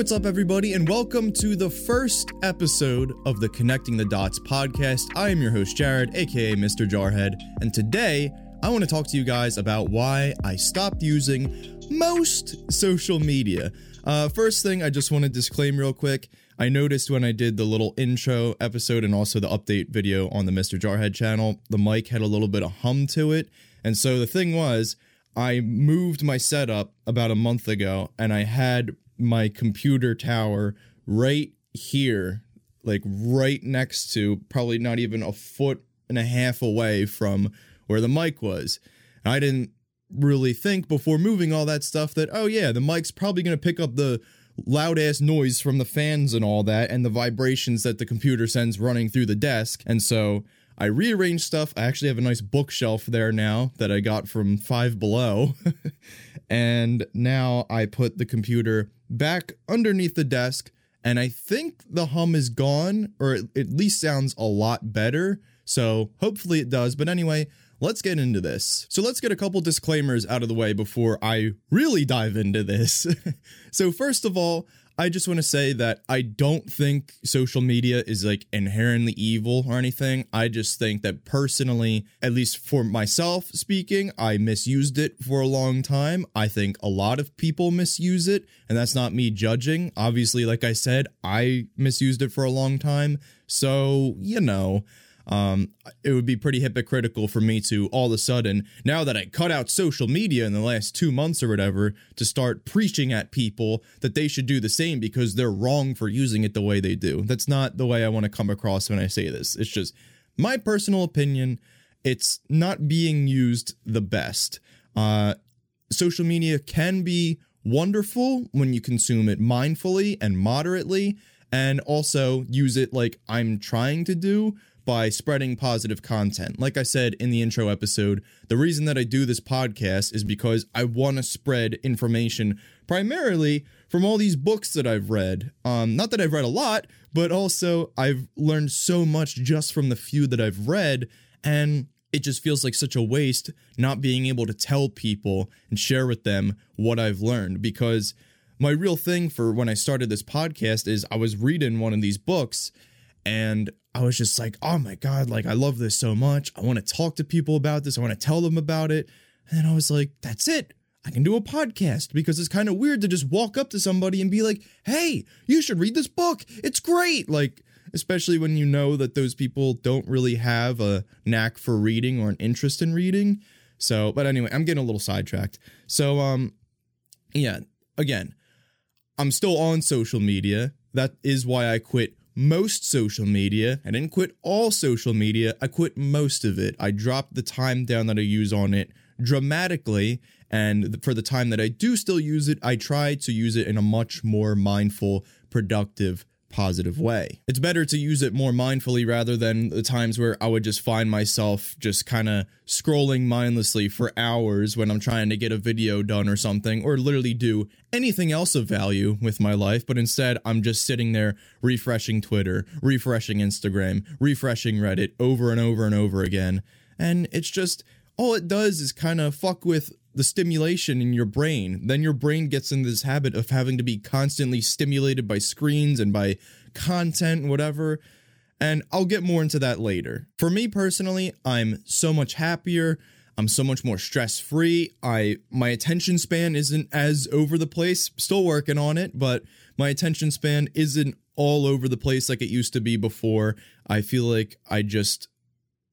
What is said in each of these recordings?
what's up, everybody, and welcome to the first episode of the Connecting the Dotts podcast. I am your host, Jared, aka Mr. Jarhead, and today I want to talk to you guys about why I stopped using most social media. Uh, first thing, I just want to disclaim real quick. I noticed when I did the little intro episode and also the update video on the Mr. Jarhead channel, the mic had a little bit of hum to it. And so the thing was, I moved my setup about a month ago and I had my computer tower right here, like right next to, probably not even a foot and a half away from where the mic was. And I didn't really think before moving all that stuff that, oh yeah, the mic's probably going to pick up the loud ass noise from the fans and all that and the vibrations that the computer sends running through the desk. And so I rearranged stuff. I actually have a nice bookshelf there now that I got from Five Below. and now I put the computer back underneath the desk. And I think the hum is gone, or it at least sounds a lot better. So hopefully it does. But anyway, let's get into this. So let's get a couple disclaimers out of the way before I really dive into this. so, first of all, I just want to say that I don't think social media is like inherently evil or anything. I just think that personally, at least for myself speaking, I misused it for a long time. I think a lot of people misuse it, and that's not me judging. Obviously, like I said, I misused it for a long time. So, you know, um, it would be pretty hypocritical for me to all of a sudden, now that I cut out social media in the last two months or whatever, to start preaching at people that they should do the same because they're wrong for using it the way they do. That's not the way I want to come across when I say this. It's just my personal opinion. It's not being used the best. Uh, social media can be wonderful when you consume it mindfully and moderately, and also use it like I'm trying to do by spreading positive content. Like I said in the intro episode, the reason that I do this podcast is because I want to spread information primarily from all these books that I've read. Um, not that I've read a lot, but also I've learned so much just from the few that I've read, and it just feels like such a waste not being able to tell people and share with them what I've learned because my real thing for when I started this podcast is I was reading one of these books and I was just like, oh my God, like I love this so much. I want to talk to people about this. I want to tell them about it. And then I was like, that's it. I can do a podcast because it's kind of weird to just walk up to somebody and be like, hey, you should read this book. It's great. Like, especially when you know that those people don't really have a knack for reading or an interest in reading. So, but anyway, I'm getting a little sidetracked. So, um, yeah, again, I'm still on social media. That is why I quit most social media. I didn't quit all social media, I quit most of it. I dropped the time down that I use on it dramatically. And for the time that I do still use it, I try to use it in a much more mindful, productive positive way. It's better to use it more mindfully rather than the times where I would just find myself just kind of scrolling mindlessly for hours when I'm trying to get a video done or something, or literally do anything else of value with my life. But instead, I'm just sitting there refreshing Twitter, refreshing Instagram, refreshing Reddit over and over and over again. And it's just all it does is kind of fuck with the stimulation in your brain. Then your brain gets in this habit of having to be constantly stimulated by screens and by content, whatever. And I'll get more into that later. For me personally, I'm so much happier. I'm so much more stress-free. I my attention span isn't as over the place. Still working on it, but my attention span isn't all over the place like it used to be before. I feel like I just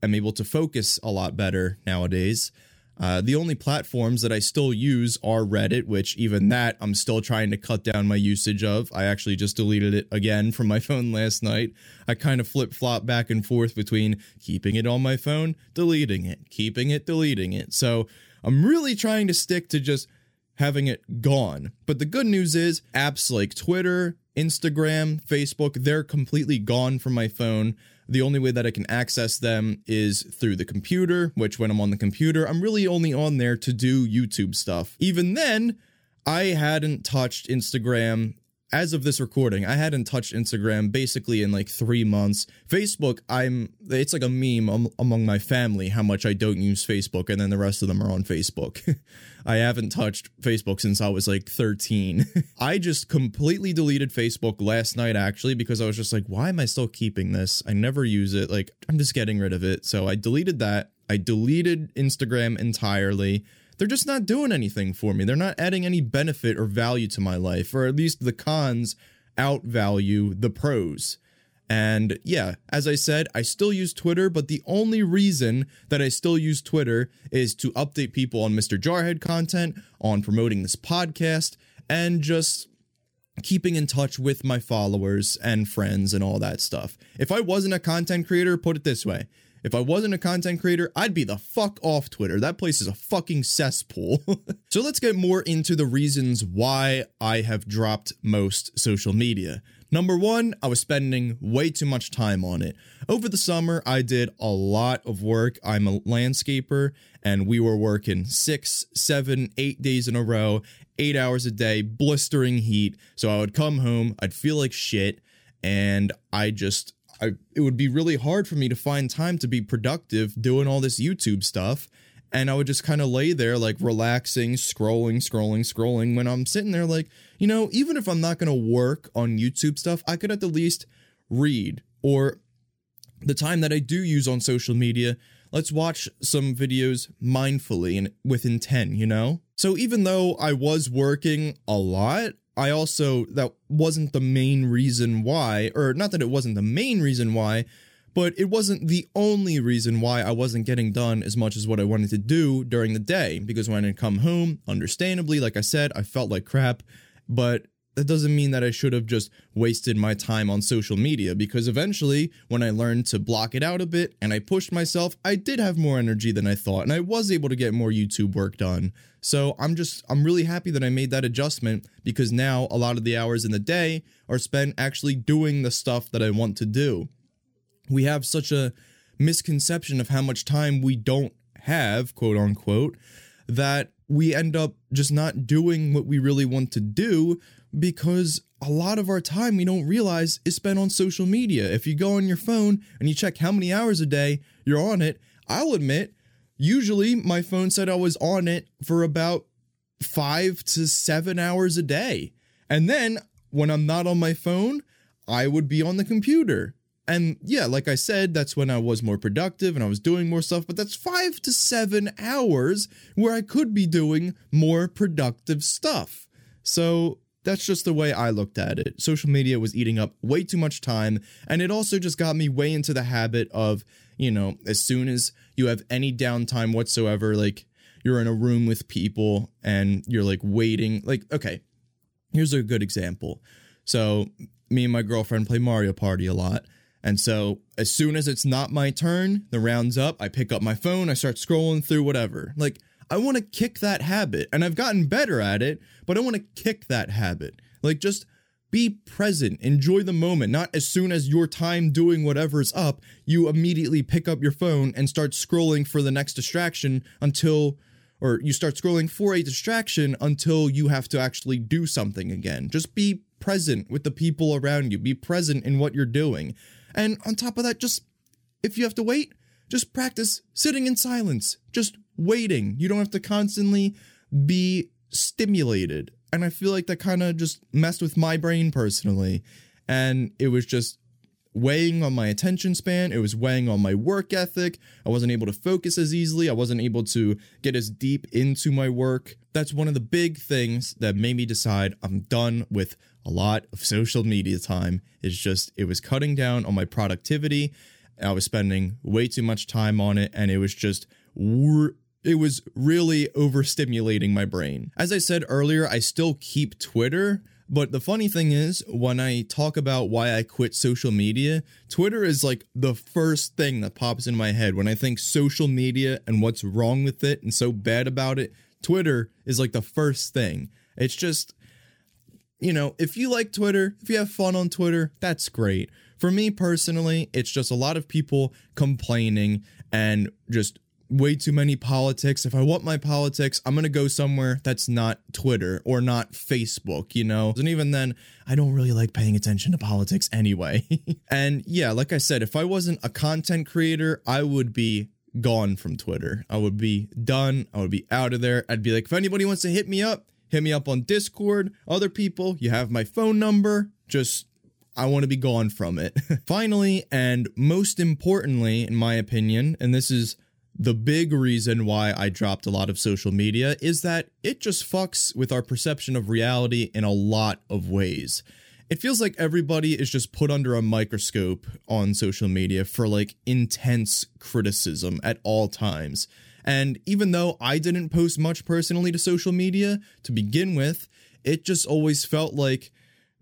am able to focus a lot better nowadays. Uh, the only platforms that I still use are Reddit, which even that I'm still trying to cut down my usage of. I actually just deleted it again from my phone last night. I kind of flip flop back and forth between keeping it on my phone, deleting it, keeping it, deleting it. So I'm really trying to stick to just having it gone. But the good news is apps like Twitter, Instagram, Facebook, they're completely gone from my phone. The only way that I can access them is through the computer, which when I'm on the computer, I'm really only on there to do YouTube stuff. Even then, I hadn't touched Instagram as of this recording, I hadn't touched Instagram basically in like three months. Facebook, I'm it's like a meme am- among my family how much I don't use Facebook, and then the rest of them are on Facebook. I haven't touched Facebook since I was like 13. I just completely deleted Facebook last night actually because I was just like, why am I still keeping this? I never use it. Like, I'm just getting rid of it. So I deleted that. I deleted Instagram entirely they're just not doing anything for me. They're not adding any benefit or value to my life, or at least the cons outvalue the pros. And yeah, as I said, I still use Twitter, but the only reason that I still use Twitter is to update people on Mr. Jarhead content, on promoting this podcast, and just keeping in touch with my followers and friends and all that stuff. If I wasn't a content creator, put it this way if I wasn't a content creator, I'd be the fuck off Twitter. That place is a fucking cesspool. so let's get more into the reasons why I have dropped most social media. Number one, I was spending way too much time on it. Over the summer, I did a lot of work. I'm a landscaper, and we were working six, seven, eight days in a row, eight hours a day, blistering heat. So I would come home, I'd feel like shit, and I just I, it would be really hard for me to find time to be productive doing all this YouTube stuff. And I would just kind of lay there, like relaxing, scrolling, scrolling, scrolling. When I'm sitting there, like, you know, even if I'm not going to work on YouTube stuff, I could at the least read or the time that I do use on social media, let's watch some videos mindfully and with intent, you know? So even though I was working a lot, I also, that wasn't the main reason why, or not that it wasn't the main reason why, but it wasn't the only reason why I wasn't getting done as much as what I wanted to do during the day. Because when I come home, understandably, like I said, I felt like crap, but that doesn't mean that I should have just wasted my time on social media because eventually, when I learned to block it out a bit and I pushed myself, I did have more energy than I thought and I was able to get more YouTube work done. So I'm just, I'm really happy that I made that adjustment because now a lot of the hours in the day are spent actually doing the stuff that I want to do. We have such a misconception of how much time we don't have, quote unquote, that we end up just not doing what we really want to do because a lot of our time we don't realize is spent on social media. If you go on your phone and you check how many hours a day you're on it, I'll admit, usually my phone said I was on it for about five to seven hours a day. And then when I'm not on my phone, I would be on the computer. And yeah, like I said, that's when I was more productive and I was doing more stuff, but that's five to seven hours where I could be doing more productive stuff. So that's just the way I looked at it. Social media was eating up way too much time, and it also just got me way into the habit of, you know, as soon as you have any downtime whatsoever, like you're in a room with people and you're like waiting, like, okay, here's a good example. So, me and my girlfriend play Mario Party a lot. And so, as soon as it's not my turn, the round's up, I pick up my phone, I start scrolling through whatever. Like, I want to kick that habit. And I've gotten better at it, but I want to kick that habit. Like just be present, enjoy the moment, not as soon as your time doing whatever's up, you immediately pick up your phone and start scrolling for the next distraction until or you start scrolling for a distraction until you have to actually do something again. Just be present with the people around you. Be present in what you're doing. And on top of that, just if you have to wait, just practice sitting in silence. Just waiting. You don't have to constantly be stimulated. And I feel like that kind of just messed with my brain personally. And it was just weighing on my attention span. It was weighing on my work ethic. I wasn't able to focus as easily. I wasn't able to get as deep into my work. That's one of the big things that made me decide I'm done with a lot of social media time. It's just, it was cutting down on my productivity. I was spending way too much time on it. And it was just, it was really overstimulating my brain. As I said earlier, I still keep Twitter. But the funny thing is, when I talk about why I quit social media, Twitter is like the first thing that pops in my head. When I think social media and what's wrong with it and so bad about it, Twitter is like the first thing. It's just, you know, if you like Twitter, if you have fun on Twitter, that's great. For me personally, it's just a lot of people complaining and just way too many politics. If I want my politics, I'm going to go somewhere that's not Twitter or not Facebook, you know? And even then, I don't really like paying attention to politics anyway. and yeah, like I said, if I wasn't a content creator, I would be gone from Twitter. I would be done. I would be out of there. I'd be like, if anybody wants to hit me up, hit me up on Discord. Other people, you have my phone number. Just I want to be gone from it. Finally, and most importantly, in my opinion, and this is the big reason why I dropped a lot of social media, is that it just fucks with our perception of reality in a lot of ways. It feels like everybody is just put under a microscope on social media for like intense criticism at all times. And even though I didn't post much personally to social media to begin with, it just always felt like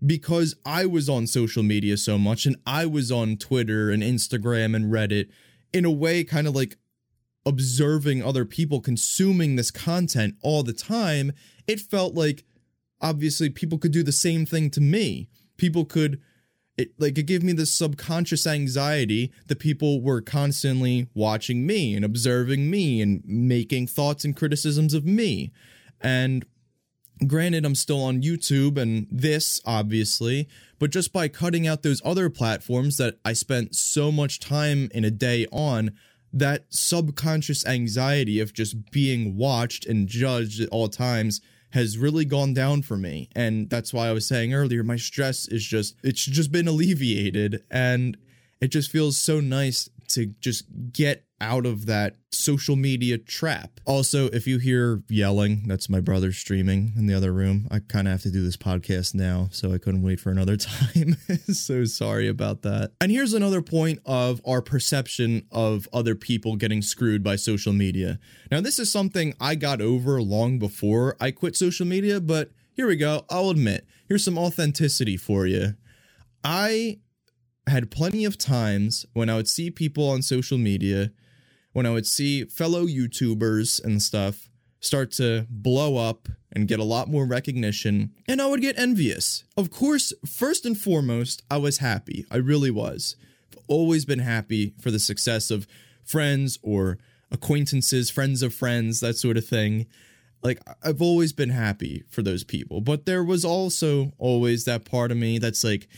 because I was on social media so much and I was on Twitter and Instagram and Reddit in a way kind of like observing other people consuming this content all the time, it felt like obviously people could do the same thing to me. People could it like it gave me this subconscious anxiety that people were constantly watching me and observing me and making thoughts and criticisms of me. And Granted, I'm still on YouTube and this, obviously, but just by cutting out those other platforms that I spent so much time in a day on, that subconscious anxiety of just being watched and judged at all times has really gone down for me. And that's why I was saying earlier, my stress is just, it's just been alleviated. And it just feels so nice to just get out of that social media trap. Also, if you hear yelling, that's my brother streaming in the other room. I kind of have to do this podcast now, so I couldn't wait for another time. so sorry about that. And here's another point of our perception of other people getting screwed by social media. Now, this is something I got over long before I quit social media, but here we go. I'll admit, here's some authenticity for you. I had plenty of times when I would see people on social media, when I would see fellow YouTubers and stuff start to blow up and get a lot more recognition, and I would get envious. Of course, first and foremost, I was happy. I really was. I've always been happy for the success of friends or acquaintances, friends of friends, that sort of thing. Like, I've always been happy for those people. But there was also always that part of me that's like,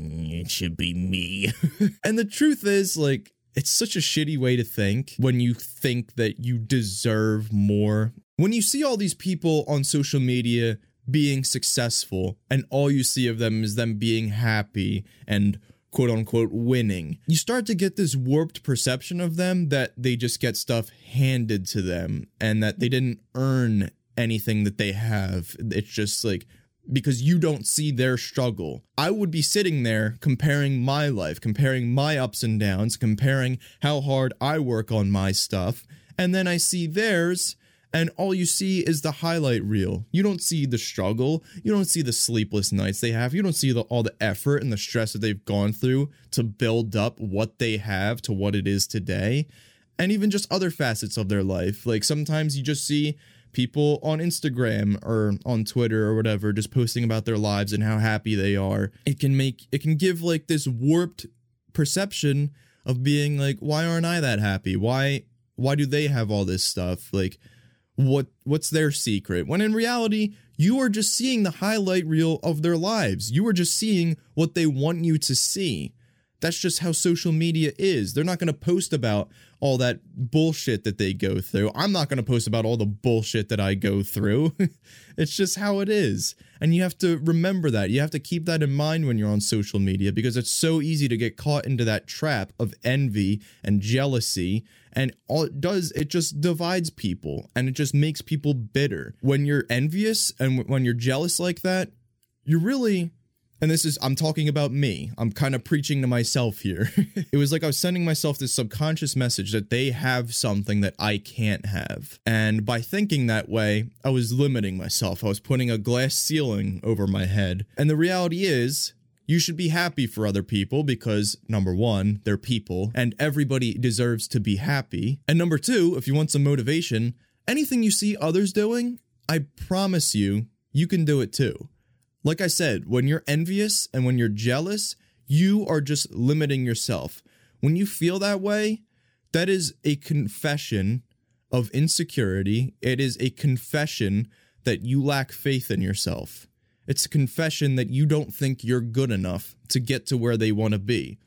Mm, it should be me. and the truth is, like, it's such a shitty way to think when you think that you deserve more. When you see all these people on social media being successful and all you see of them is them being happy and quote unquote winning, you start to get this warped perception of them that they just get stuff handed to them and that they didn't earn anything that they have. It's just like because you don't see their struggle. I would be sitting there comparing my life, comparing my ups and downs, comparing how hard I work on my stuff, and then I see theirs, and all you see is the highlight reel. You don't see the struggle, you don't see the sleepless nights they have, you don't see the, all the effort and the stress that they've gone through to build up what they have to what it is today, and even just other facets of their life. Like sometimes you just see people on Instagram or on Twitter or whatever just posting about their lives and how happy they are. It can make it can give like this warped perception of being like why aren't I that happy? Why why do they have all this stuff? Like what what's their secret? When in reality, you are just seeing the highlight reel of their lives. You are just seeing what they want you to see. That's just how social media is. They're not going to post about all that bullshit that they go through. I'm not going to post about all the bullshit that I go through. it's just how it is. And you have to remember that. You have to keep that in mind when you're on social media because it's so easy to get caught into that trap of envy and jealousy. And all it does, it just divides people and it just makes people bitter. When you're envious and when you're jealous like that, you're really and this is I'm talking about me. I'm kind of preaching to myself here. it was like I was sending myself this subconscious message that they have something that I can't have. And by thinking that way, I was limiting myself. I was putting a glass ceiling over my head. And the reality is, you should be happy for other people because number one, they're people and everybody deserves to be happy. And number two, if you want some motivation, anything you see others doing, I promise you, you can do it too. Like I said, when you're envious and when you're jealous, you are just limiting yourself. When you feel that way, that is a confession of insecurity. It is a confession that you lack faith in yourself. It's a confession that you don't think you're good enough to get to where they want to be.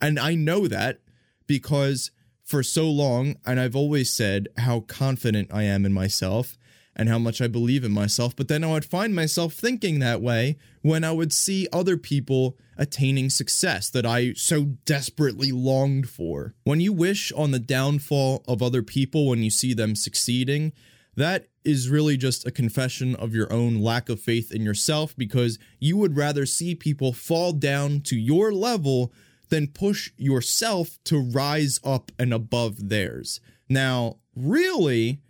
And I know that because for so long, and I've always said how confident I am in myself and how much I believe in myself, but then I would find myself thinking that way when I would see other people attaining success that I so desperately longed for. When you wish on the downfall of other people when you see them succeeding, that is really just a confession of your own lack of faith in yourself because you would rather see people fall down to your level than push yourself to rise up and above theirs. Now, really,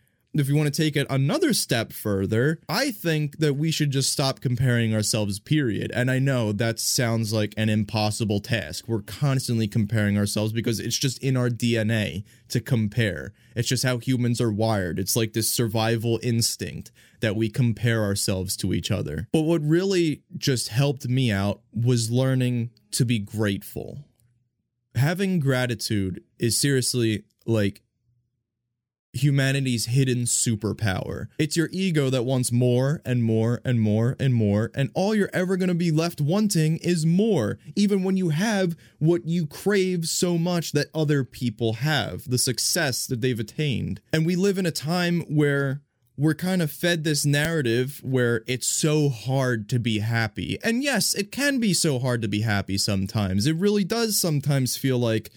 if you want to take it another step further, I think that we should just stop comparing ourselves, period. And I know that sounds like an impossible task. We're constantly comparing ourselves because it's just in our DNA to compare. It's just how humans are wired. It's like this survival instinct that we compare ourselves to each other. But what really just helped me out was learning to be grateful. Having gratitude is seriously like humanity's hidden superpower. It's your ego that wants more and more and more and more, and all you're ever going to be left wanting is more, even when you have what you crave so much that other people have, the success that they've attained. And we live in a time where we're kind of fed this narrative where it's so hard to be happy. And yes, it can be so hard to be happy sometimes. It really does sometimes feel like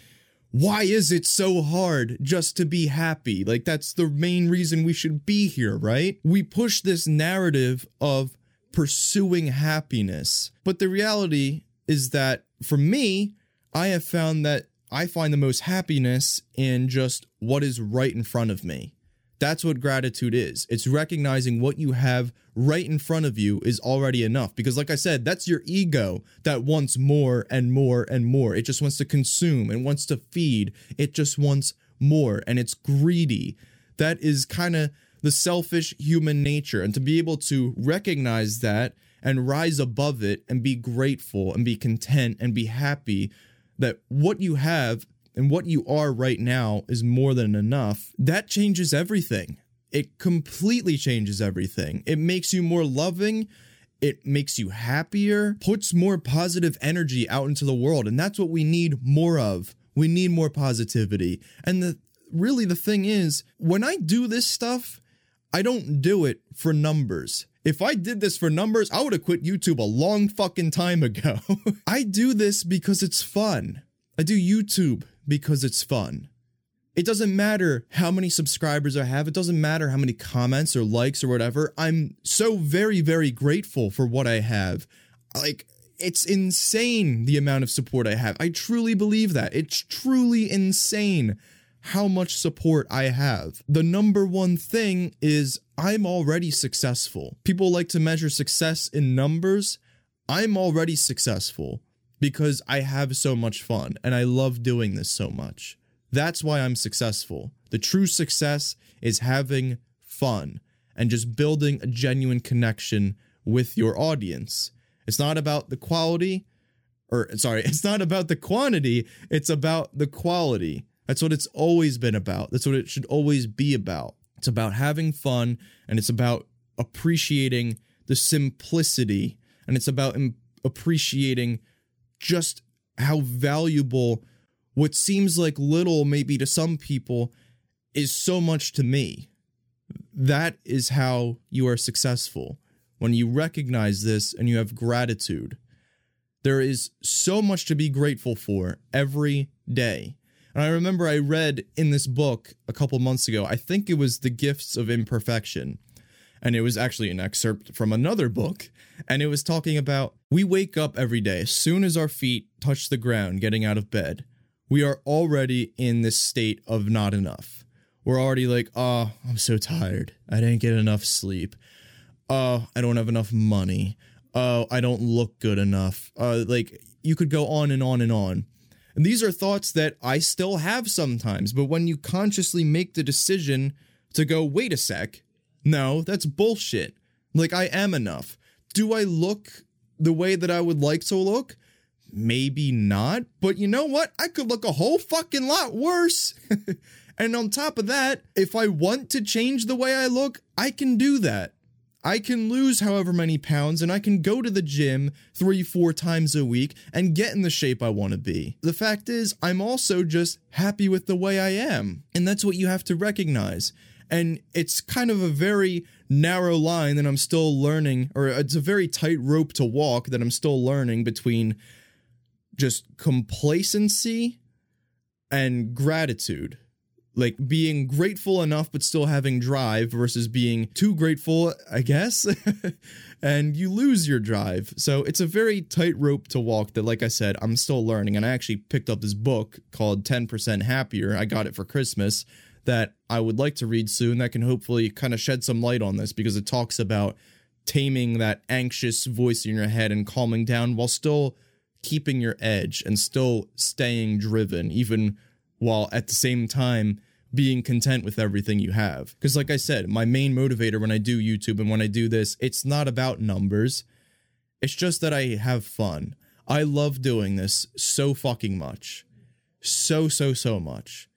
why is it so hard just to be happy? Like, that's the main reason we should be here, right? We push this narrative of pursuing happiness. But the reality is that for me, I have found that I find the most happiness in just what is right in front of me. That's what gratitude is. It's recognizing what you have right in front of you is already enough. Because, like I said, that's your ego that wants more and more and more. It just wants to consume and wants to feed. It just wants more and it's greedy. That is kind of the selfish human nature. And to be able to recognize that and rise above it and be grateful and be content and be happy that what you have and what you are right now is more than enough, that changes everything. It completely changes everything. It makes you more loving. It makes you happier, puts more positive energy out into the world. And that's what we need more of. We need more positivity. And the really the thing is, when I do this stuff, I don't do it for numbers. If I did this for numbers, I would have quit YouTube a long fucking time ago. I do this because it's fun. I do YouTube because it's fun. It doesn't matter how many subscribers I have. It doesn't matter how many comments or likes or whatever. I'm so very, very grateful for what I have. Like, it's insane the amount of support I have. I truly believe that. It's truly insane how much support I have. The number one thing is I'm already successful. People like to measure success in numbers. I'm already successful because I have so much fun and I love doing this so much. That's why I'm successful. The true success is having fun and just building a genuine connection with your audience. It's not about the quality, or sorry, it's not about the quantity, it's about the quality. That's what it's always been about. That's what it should always be about. It's about having fun and it's about appreciating the simplicity and it's about appreciating just how valuable what seems like little maybe to some people is so much to me. That is how you are successful. When you recognize this and you have gratitude, there is so much to be grateful for every day. And I remember I read in this book a couple months ago, I think it was The Gifts of Imperfection and it was actually an excerpt from another book. And it was talking about we wake up every day as soon as our feet touch the ground getting out of bed. We are already in this state of not enough. We're already like, oh, I'm so tired. I didn't get enough sleep. Oh, I don't have enough money. Oh, I don't look good enough. Uh, like, you could go on and on and on. And these are thoughts that I still have sometimes, but when you consciously make the decision to go, wait a sec, no, that's bullshit. Like, I am enough. Do I look the way that I would like to look? maybe not, but you know what? I could look a whole fucking lot worse. and on top of that, if I want to change the way I look, I can do that. I can lose however many pounds and I can go to the gym three, four times a week and get in the shape I want to be. The fact is, I'm also just happy with the way I am. And that's what you have to recognize. And it's kind of a very narrow line that I'm still learning, or it's a very tight rope to walk that I'm still learning between just complacency and gratitude like being grateful enough but still having drive versus being too grateful, I guess, and you lose your drive. So it's a very tight rope to walk that, like I said, I'm still learning. And I actually picked up this book called 10% Happier. I got it for Christmas that I would like to read soon that can hopefully kind of shed some light on this because it talks about taming that anxious voice in your head and calming down while still keeping your edge and still staying driven, even while at the same time being content with everything you have. Because, like I said, my main motivator when I do YouTube and when I do this, it's not about numbers. It's just that I have fun. I love doing this so fucking much. So, so, so much.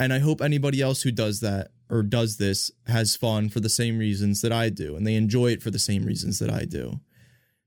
And I hope anybody else who does that or does this has fun for the same reasons that I do and they enjoy it for the same reasons that I do.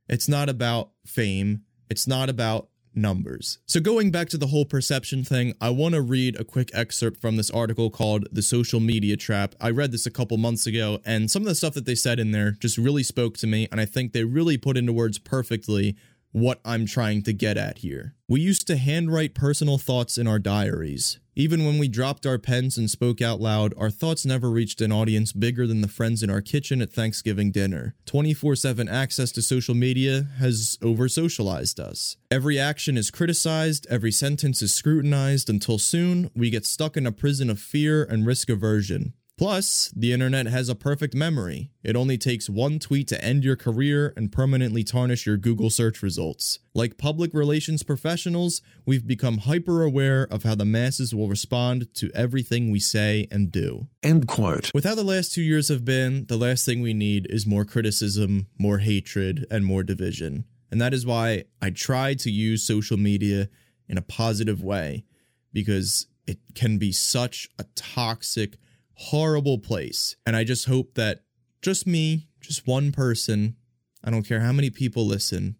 It's not about fame. It's not about numbers. So going back to the whole perception thing, I want to read a quick excerpt from this article called The Social Media Trap. I read this a couple months ago and some of the stuff that they said in there just really spoke to me and I think they really put into words perfectly what I'm trying to get at here. We used to handwrite personal thoughts in our diaries. Even when we dropped our pens and spoke out loud, our thoughts never reached an audience bigger than the friends in our kitchen at Thanksgiving dinner. 24 7 access to social media has over socialized us. Every action is criticized, every sentence is scrutinized, until soon we get stuck in a prison of fear and risk aversion. Plus, the internet has a perfect memory. It only takes one tweet to end your career and permanently tarnish your Google search results. Like public relations professionals, we've become hyper aware of how the masses will respond to everything we say and do. End quote. With how the last two years have been, the last thing we need is more criticism, more hatred, and more division. And that is why I try to use social media in a positive way, because it can be such a toxic, horrible place. And I just hope that just me, just one person, I don't care how many people listen,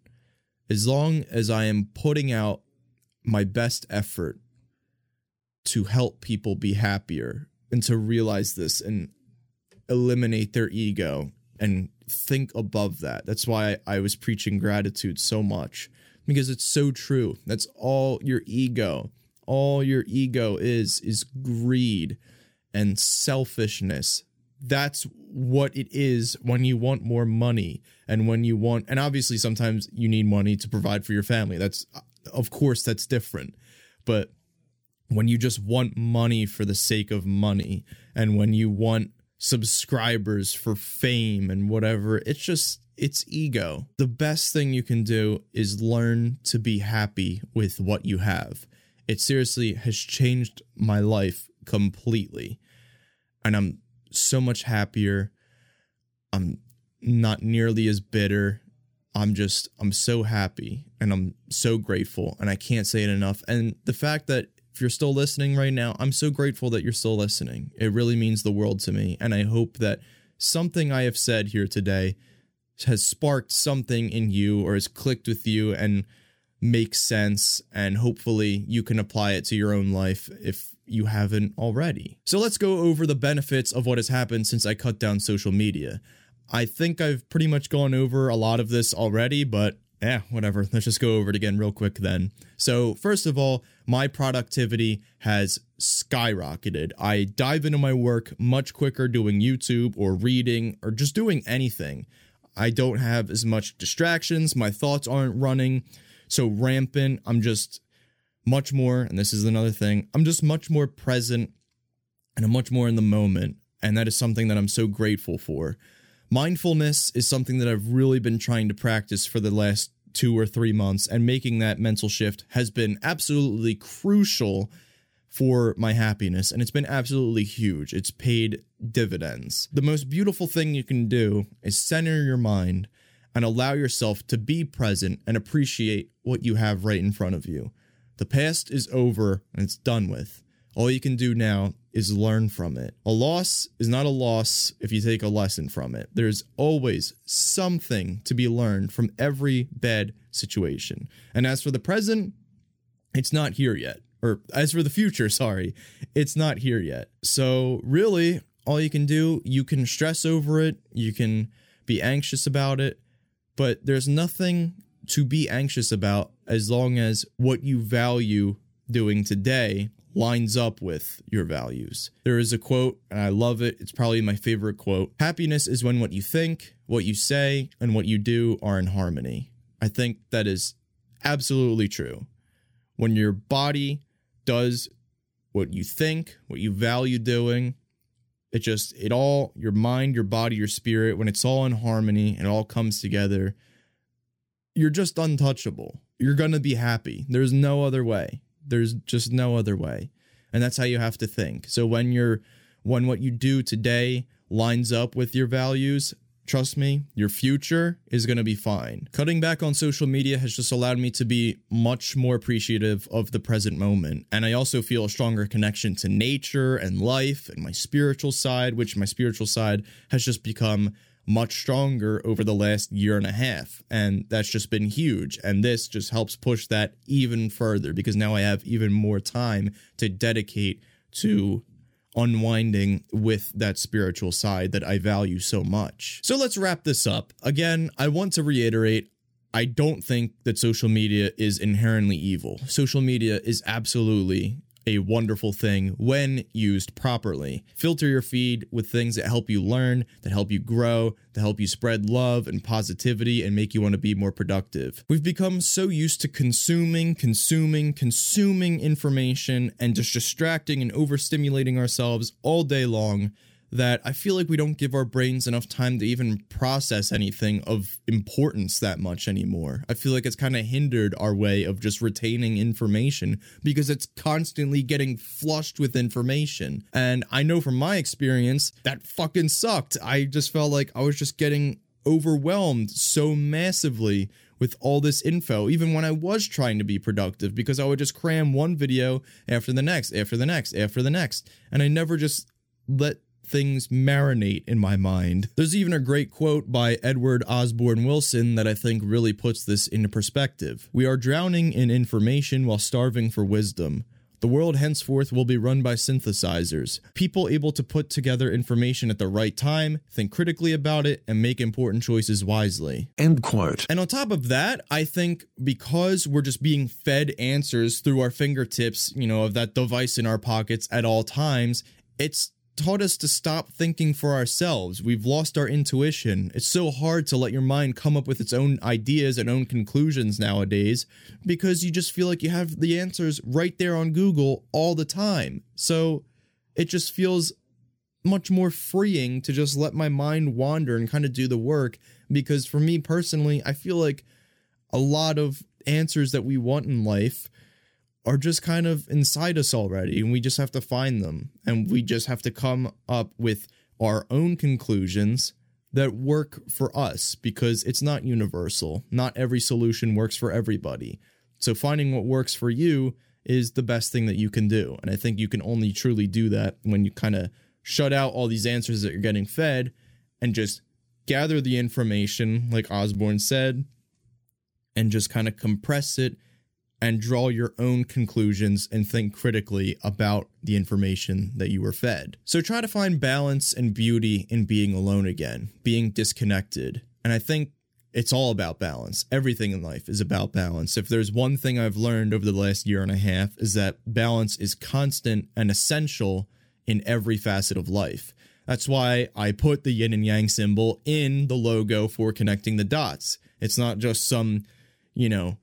as long as I am putting out my best effort to help people be happier and to realize this and eliminate their ego and think above that. That's why I was preaching gratitude so much because it's so true. That's all your ego, all your ego is, is greed and selfishness. That's what it is when you want more money and when you want, and obviously sometimes you need money to provide for your family. That's, of course, that's different. But when you just want money for the sake of money and when you want subscribers for fame and whatever, it's just, it's ego. The best thing you can do is learn to be happy with what you have. It seriously has changed my life completely and I'm so much happier. I'm not nearly as bitter. I'm just I'm so happy and I'm so grateful and I can't say it enough. And the fact that if you're still listening right now, I'm so grateful that you're still listening. It really means the world to me and I hope that something I have said here today has sparked something in you or has clicked with you and makes sense and hopefully you can apply it to your own life if you haven't already. So let's go over the benefits of what has happened since I cut down social media. I think I've pretty much gone over a lot of this already, but yeah, whatever. Let's just go over it again real quick then. So, first of all, my productivity has skyrocketed. I dive into my work much quicker doing YouTube or reading or just doing anything. I don't have as much distractions, my thoughts aren't running so rampant. I'm just much more, and this is another thing, I'm just much more present and I'm much more in the moment. And that is something that I'm so grateful for. Mindfulness is something that I've really been trying to practice for the last two or three months, and making that mental shift has been absolutely crucial for my happiness, and it's been absolutely huge. It's paid dividends. The most beautiful thing you can do is center your mind and allow yourself to be present and appreciate what you have right in front of you. The past is over and it's done with. All you can do now is learn from it. A loss is not a loss if you take a lesson from it. There's always something to be learned from every bad situation. And as for the present, it's not here yet. Or as for the future, sorry, it's not here yet. So, really, all you can do, you can stress over it, you can be anxious about it, but there's nothing to be anxious about as long as what you value doing today lines up with your values. There is a quote, and I love it. It's probably my favorite quote Happiness is when what you think, what you say, and what you do are in harmony. I think that is absolutely true. When your body does what you think, what you value doing, it just, it all, your mind, your body, your spirit, when it's all in harmony, it all comes together, you're just untouchable. You're going to be happy. There's no other way. There's just no other way. And that's how you have to think. So when you're when what you do today lines up with your values, trust me, your future is going to be fine. Cutting back on social media has just allowed me to be much more appreciative of the present moment. And I also feel a stronger connection to nature and life and my spiritual side, which my spiritual side has just become much stronger over the last year and a half. And that's just been huge. And this just helps push that even further because now I have even more time to dedicate to unwinding with that spiritual side that I value so much. So let's wrap this up. Again, I want to reiterate I don't think that social media is inherently evil. Social media is absolutely a wonderful thing when used properly. Filter your feed with things that help you learn, that help you grow, that help you spread love and positivity and make you want to be more productive. We've become so used to consuming, consuming, consuming information and just distracting and overstimulating ourselves all day long that I feel like we don't give our brains enough time to even process anything of importance that much anymore. I feel like it's kind of hindered our way of just retaining information because it's constantly getting flushed with information. And I know from my experience that fucking sucked. I just felt like I was just getting overwhelmed so massively with all this info, even when I was trying to be productive, because I would just cram one video after the next, after the next, after the next. And I never just let things marinate in my mind. There's even a great quote by Edward Osborne Wilson that I think really puts this into perspective. We are drowning in information while starving for wisdom. The world henceforth will be run by synthesizers, people able to put together information at the right time, think critically about it, and make important choices wisely. End quote. And on top of that, I think because we're just being fed answers through our fingertips, you know, of that device in our pockets at all times, it's taught us to stop thinking for ourselves. We've lost our intuition. It's so hard to let your mind come up with its own ideas and own conclusions nowadays because you just feel like you have the answers right there on Google all the time. So it just feels much more freeing to just let my mind wander and kind of do the work because for me personally, I feel like a lot of answers that we want in life are just kind of inside us already and we just have to find them and we just have to come up with our own conclusions that work for us because it's not universal. Not every solution works for everybody. So finding what works for you is the best thing that you can do. And I think you can only truly do that when you kind of shut out all these answers that you're getting fed and just gather the information like Osborne said and just kind of compress it and draw your own conclusions and think critically about the information that you were fed. So try to find balance and beauty in being alone again, being disconnected. And I think it's all about balance. Everything in life is about balance. If there's one thing I've learned over the last year and a half is that balance is constant and essential in every facet of life. That's why I put the yin and yang symbol in the logo for connecting the dots. It's not just some, you know,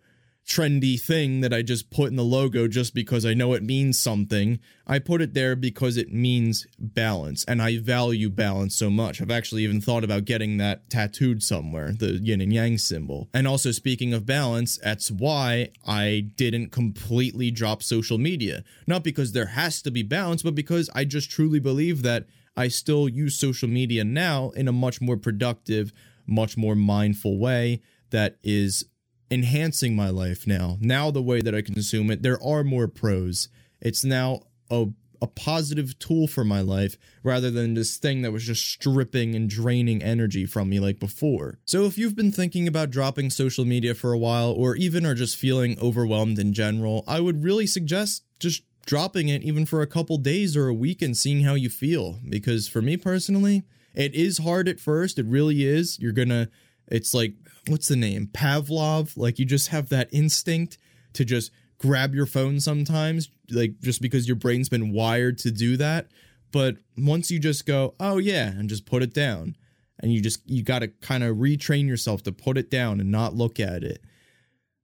trendy thing that I just put in the logo just because I know it means something. I put it there because it means balance and I value balance so much. I've actually even thought about getting that tattooed somewhere, the yin and yang symbol. And also, speaking of balance, that's why I didn't completely drop social media. Not because there has to be balance, but because I just truly believe that I still use social media now in a much more productive, much more mindful way that is enhancing my life now. Now, the way that I consume it, there are more pros. It's now a a positive tool for my life rather than this thing that was just stripping and draining energy from me like before. So if you've been thinking about dropping social media for a while or even are just feeling overwhelmed in general, I would really suggest just dropping it even for a couple days or a week and seeing how you feel because for me personally, it is hard at first, it really is. You're to it's like what's the name? Pavlov, like you just have that instinct to just grab your phone sometimes, like just because your brain's been wired to do that. But once you just go, oh yeah, and just put it down, and you just, you got to kind of retrain yourself to put it down and not look at it.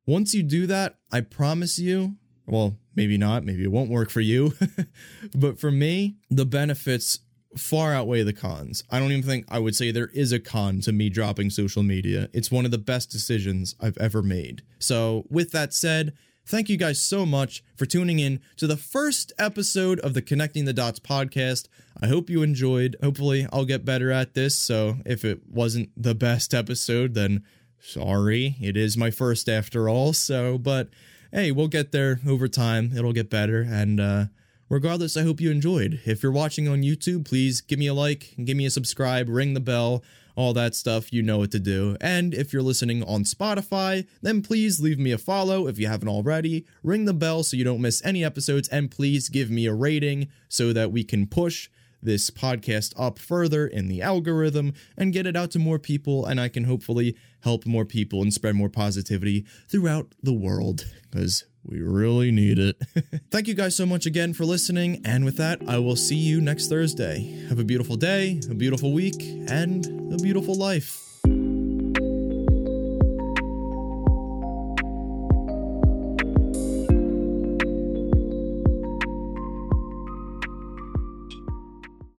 Once you do that, I promise you, well, maybe not, maybe it won't work for you, but for me, the benefits far outweigh the cons. I don't even think I would say there is a con to me dropping social media. It's one of the best decisions I've ever made. So, with that said, Thank you guys so much for tuning in to the first episode of the Connecting the Dotts podcast. I hope you enjoyed. Hopefully, I'll get better at this. So, if it wasn't the best episode, then sorry. It is my first after all. So, but hey, we'll get there over time. It'll get better. And, uh, regardless, I hope you enjoyed. If you're watching on YouTube, please give me a like, give me a subscribe, ring the bell all that stuff, you know what to do. And if you're listening on Spotify, then please leave me a follow if you haven't already, ring the bell so you don't miss any episodes, and please give me a rating so that we can push this podcast up further in the algorithm and get it out to more people, and I can hopefully help more people and spread more positivity throughout the world because we really need it. Thank you guys so much again for listening, and with that, I will see you next Thursday. Have a beautiful day, a beautiful week, and a beautiful life.